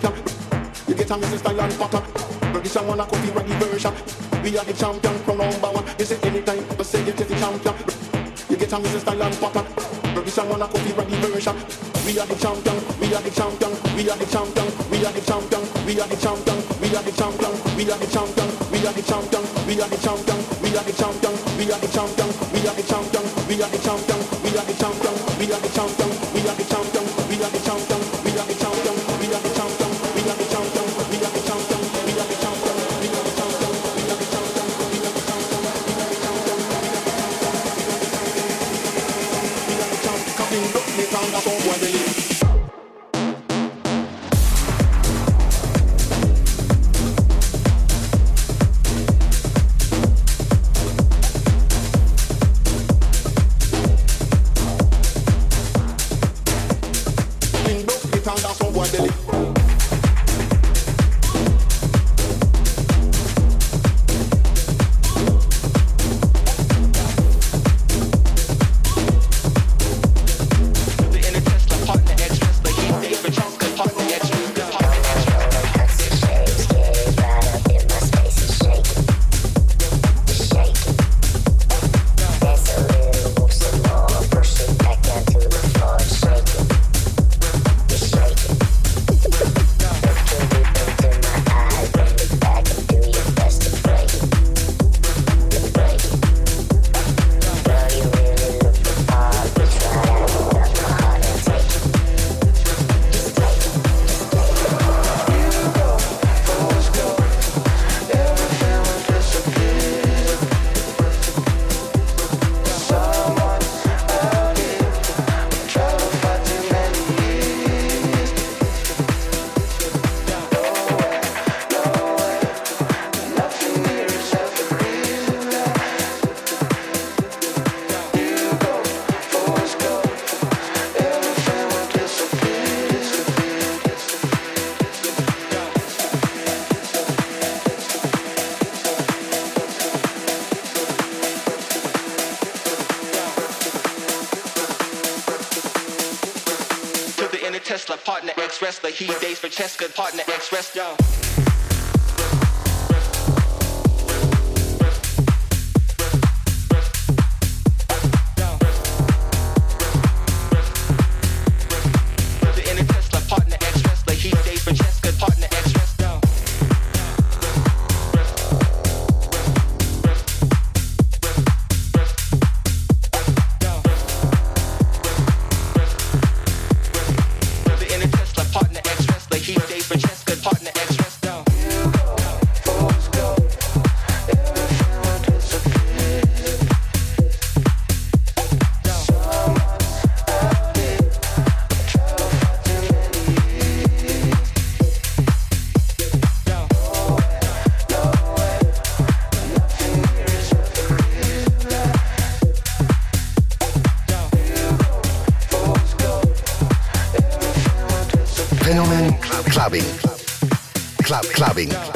champion. You get a Mr. style and pattern. British and wanna copy reggae version. We are the champion from number one. You say anytime, I say you get the champion. You get a Mr. style and pattern. British and wanna copy reggae version. We are the champion. We are the champion. We are the champion. We are the champion. We are the champion. We are the champion. We are the champion. We are the champion. We are the champion. We are the champion. We are the champion. We are the champion. We are the champion. We are the champion. We are the champion. We are the champion. We are the champion. Francesca, partner, ex-rest, yo. Yeah.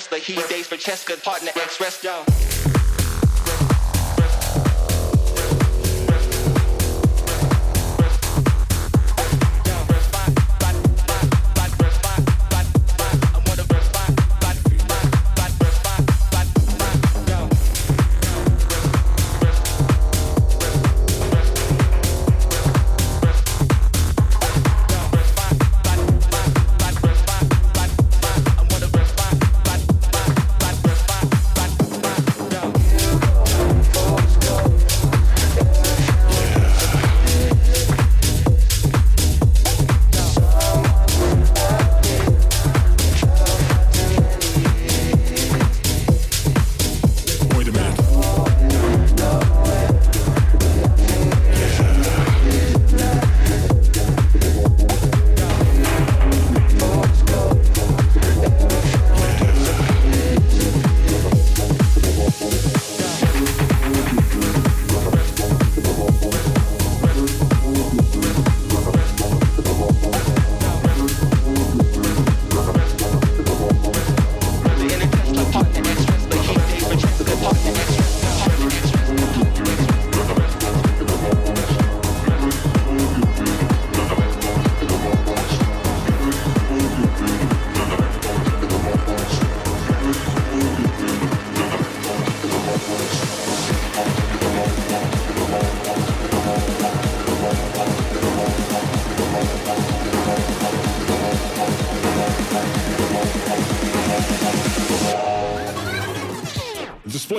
Wrestler. He dates for Cheska, partner ex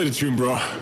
play the tune, bro.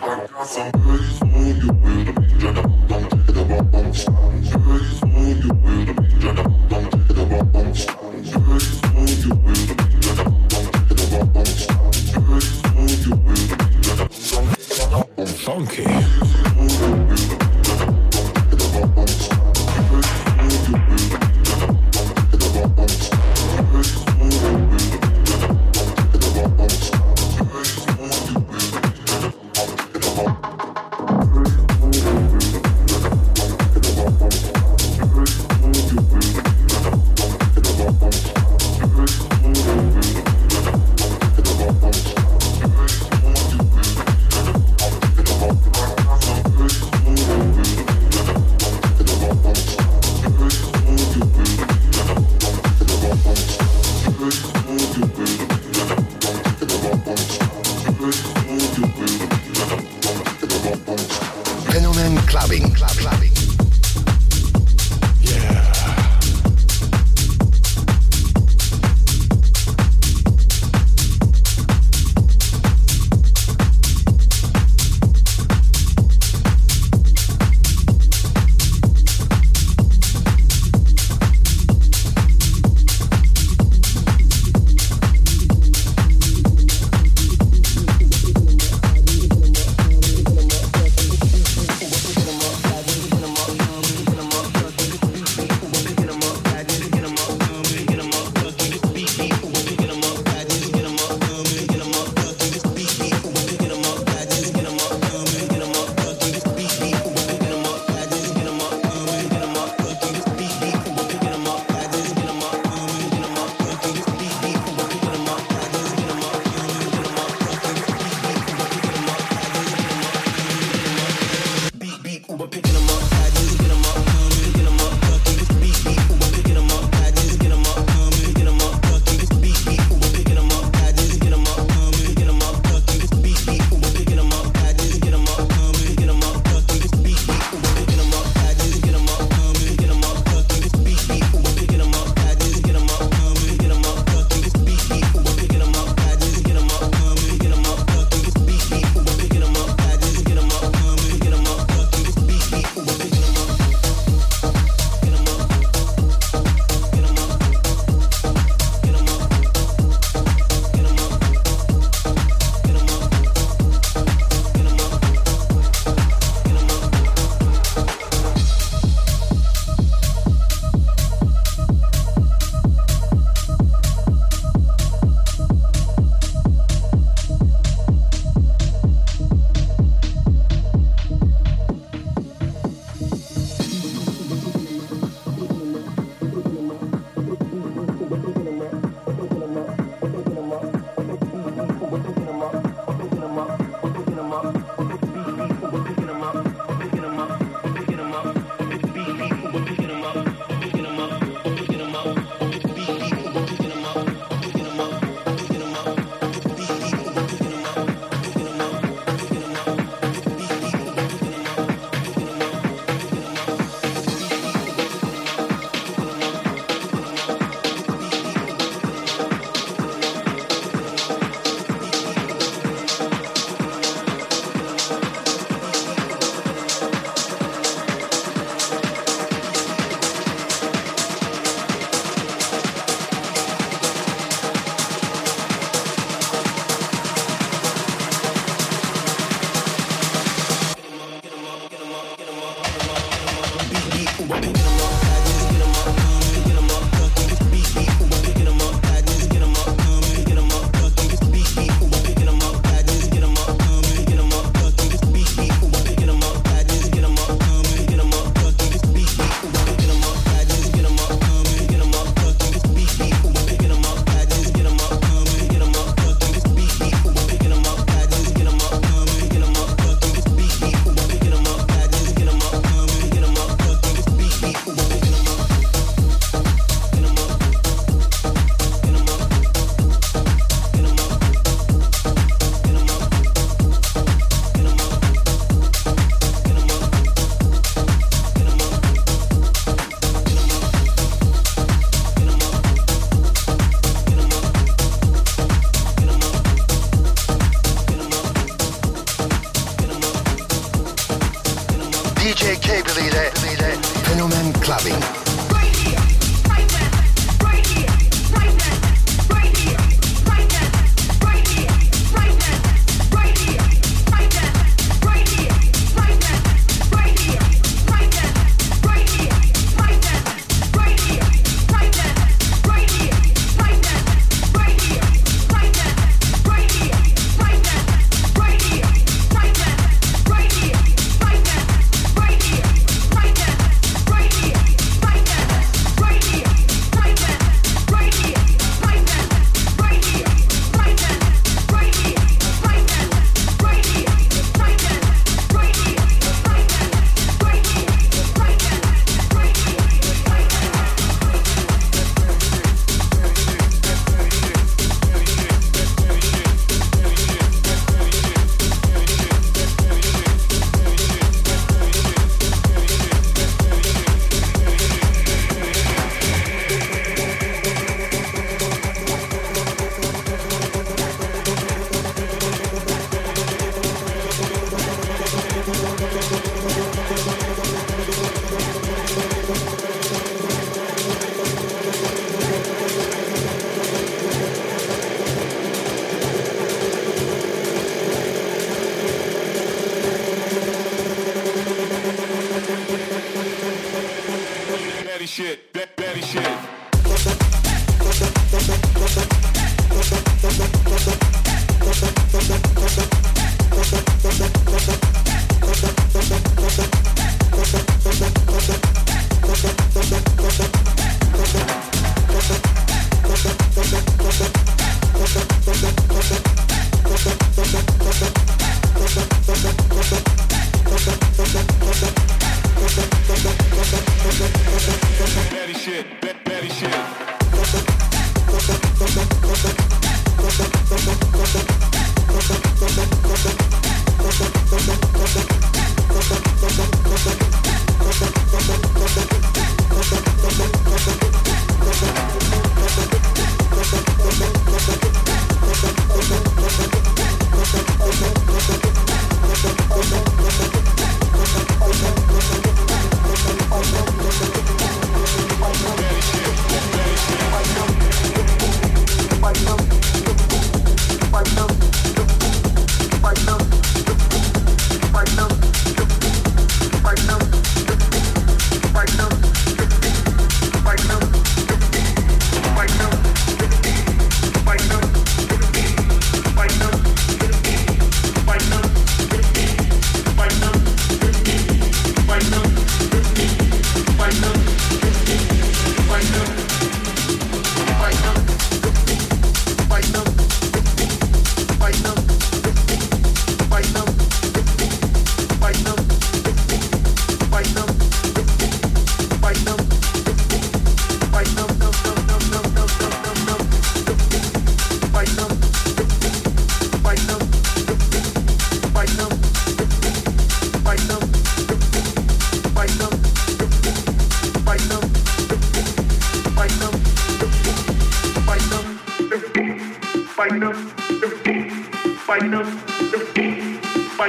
siempre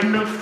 Fenomen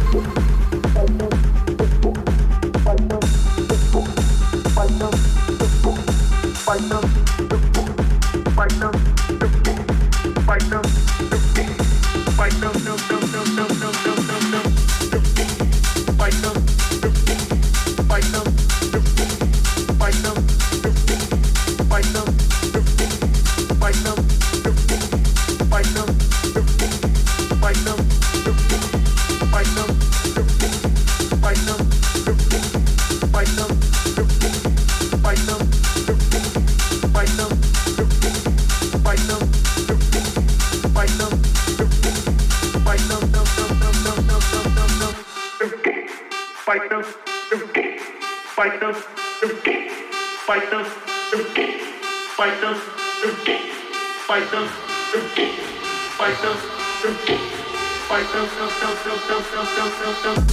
don't, don't.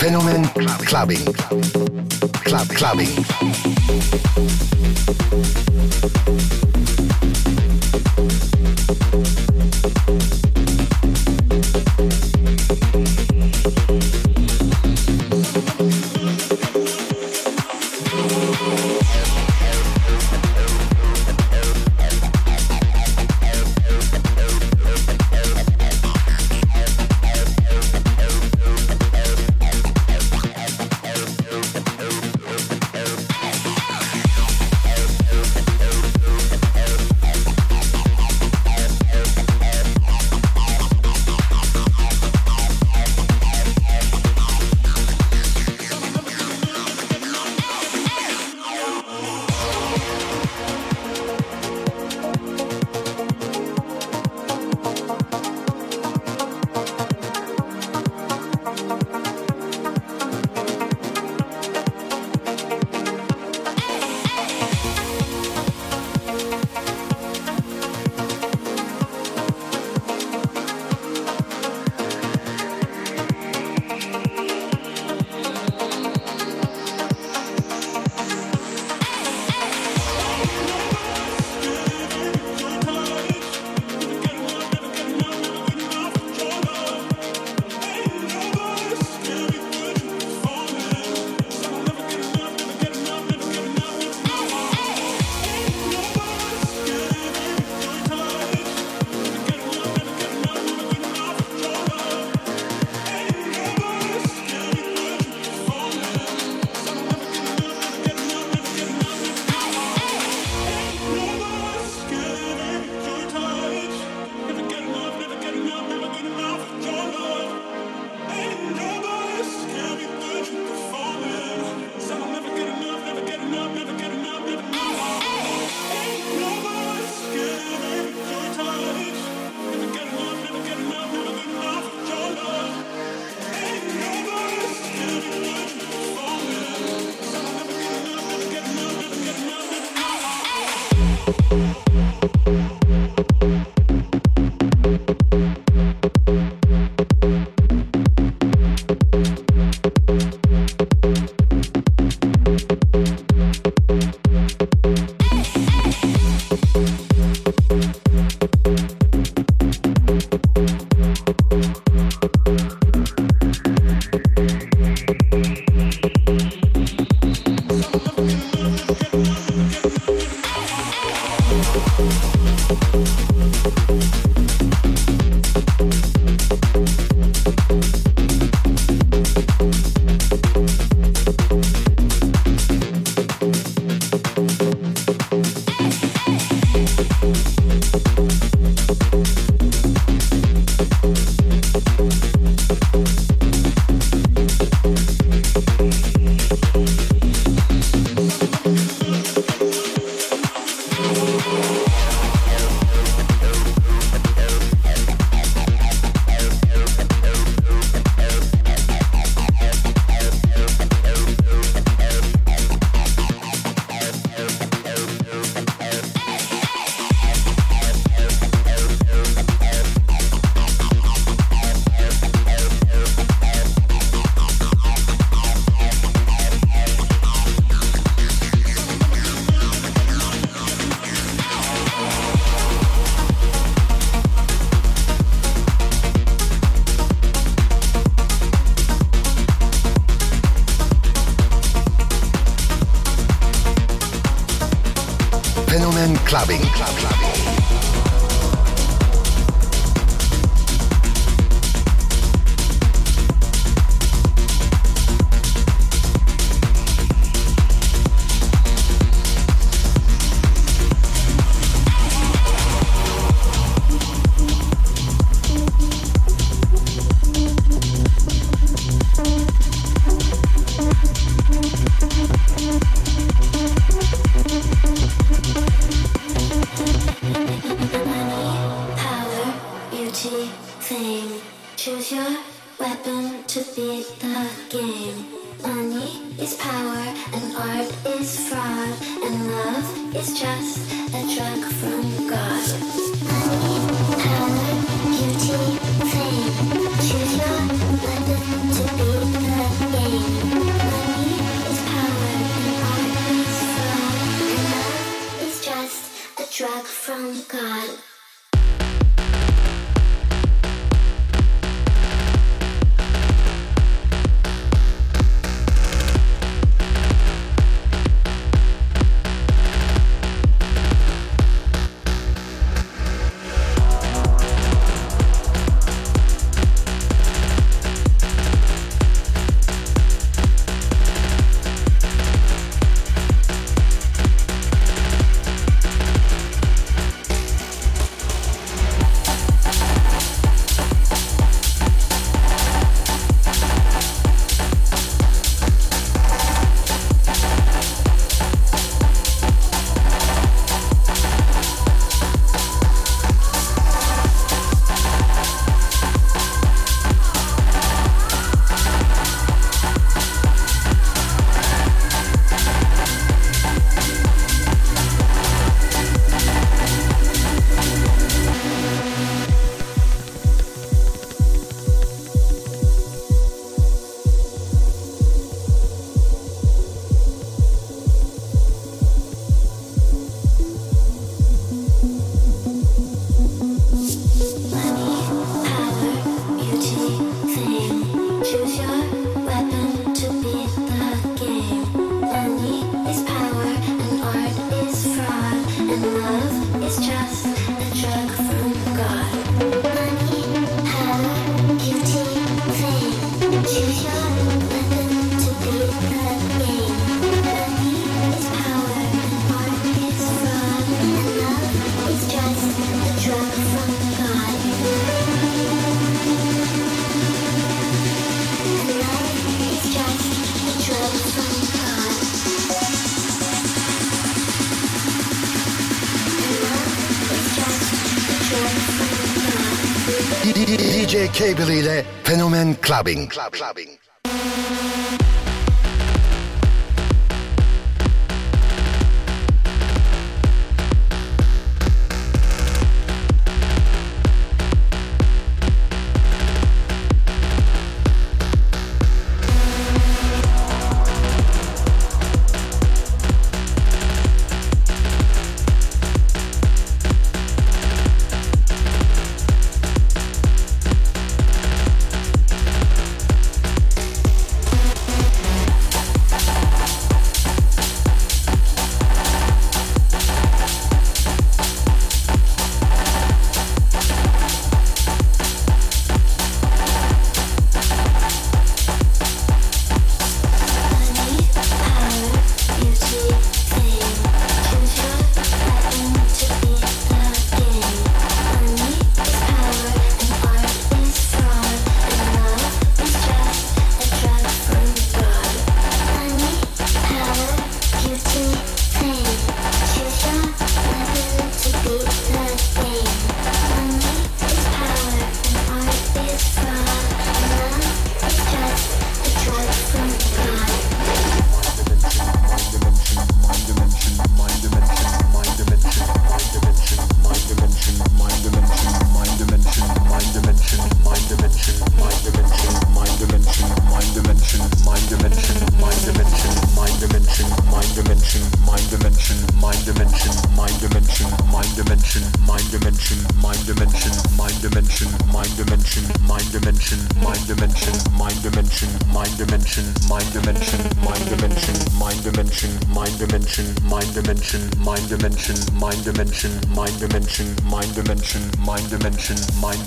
Phenomen clubbing. Club clubbing. K-Believe Phänomen Clubbing. Clubbing.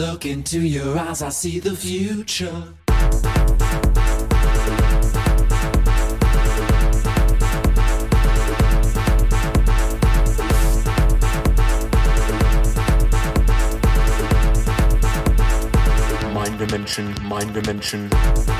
Look into your eyes, I see the future. Mind dimension, mind dimension.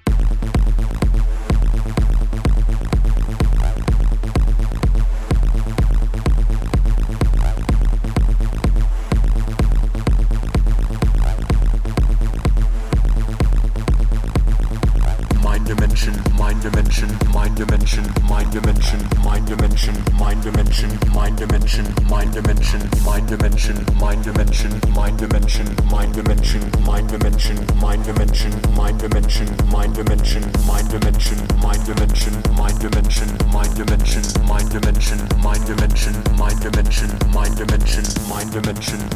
Dimension, mind dimension,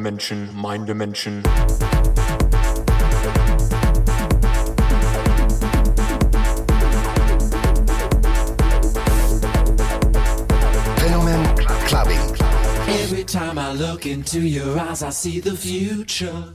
Dimension, mind dimension. Fenomen Clubbin'. Every time I look into your eyes, I see the future.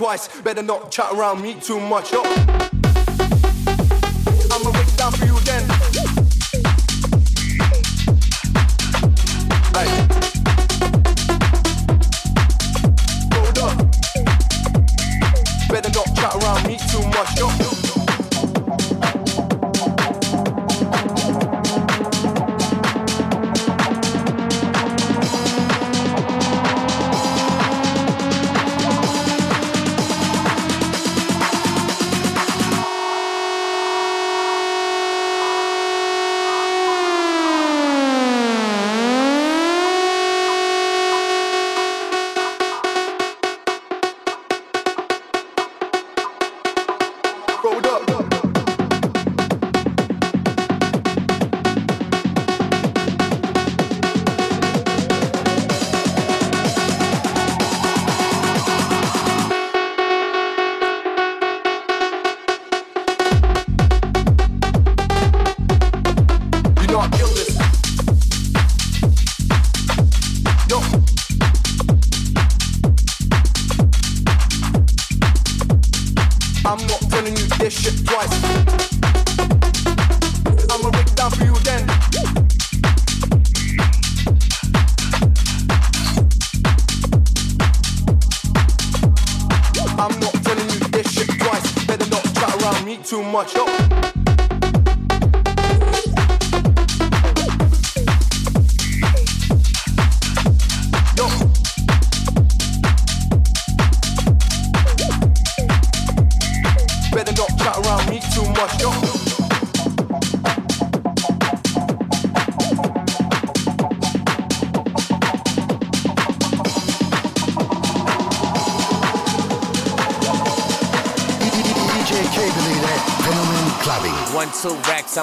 twice. Better not chat around me too much.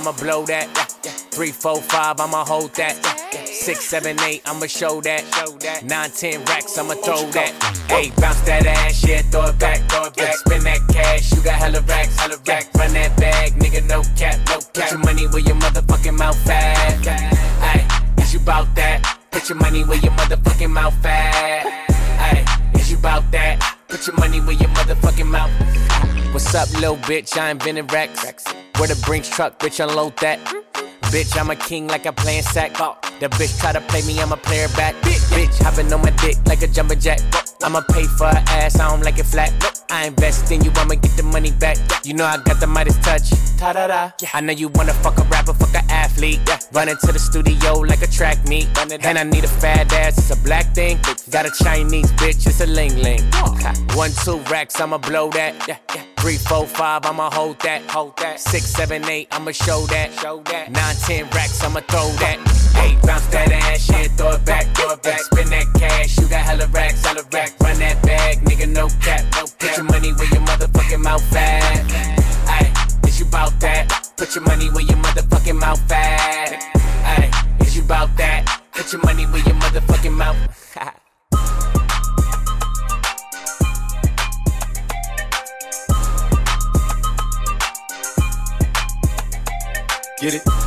I'ma blow that. Three, four, five, I'ma hold that. Six, seven, eight, I'ma show that. Nine, ten racks, I'ma throw that. Hey, bounce that ass, yeah, throw it back, throw it back. Spin that cash, you got hella racks, hella racks. Run that bag, nigga, no cap, no cap. Put your money where your motherfucking mouth at. Hey, is you bout that? Put your money where your motherfucking mouth at. Hey, is you bout that? Put your money where your motherfucking mouth. What's up, little bitch? I invented Rex. Where the Brinks truck, bitch, unload that. Bitch, I'm a king like I'm playing sack. Oh, the bitch try to play me, I'm a player back. Bitch, hopping on my dick like a jumper jack. I'ma pay for her ass, I don't like it flat. I invest in you, I'ma get the money back. You know I got the Midas touch. Ta da da. I know you wanna fuck a rapper, fuck a athlete. Run into the studio like a track meet. And I need a fat ass, it's a black thing. Got a Chinese bitch, it's a ling ling. One, two racks, I'ma blow that. Three, four, five, I'ma hold that. Hold that. Six, seven, eight, I'ma show that. Show that. Nine, ten racks, I'ma throw that. Hey, bounce that ass, yeah, throw it back, throw it back. Spin that cash, you got hella racks, hella racks. Run that bag, nigga, no cap, no cap. Put your money where your motherfucking mouth at. Ay, is you bout that? Put your money where your motherfucking mouth at. Hey, is you bout that? Put your money where your motherfucking mouth. Get it?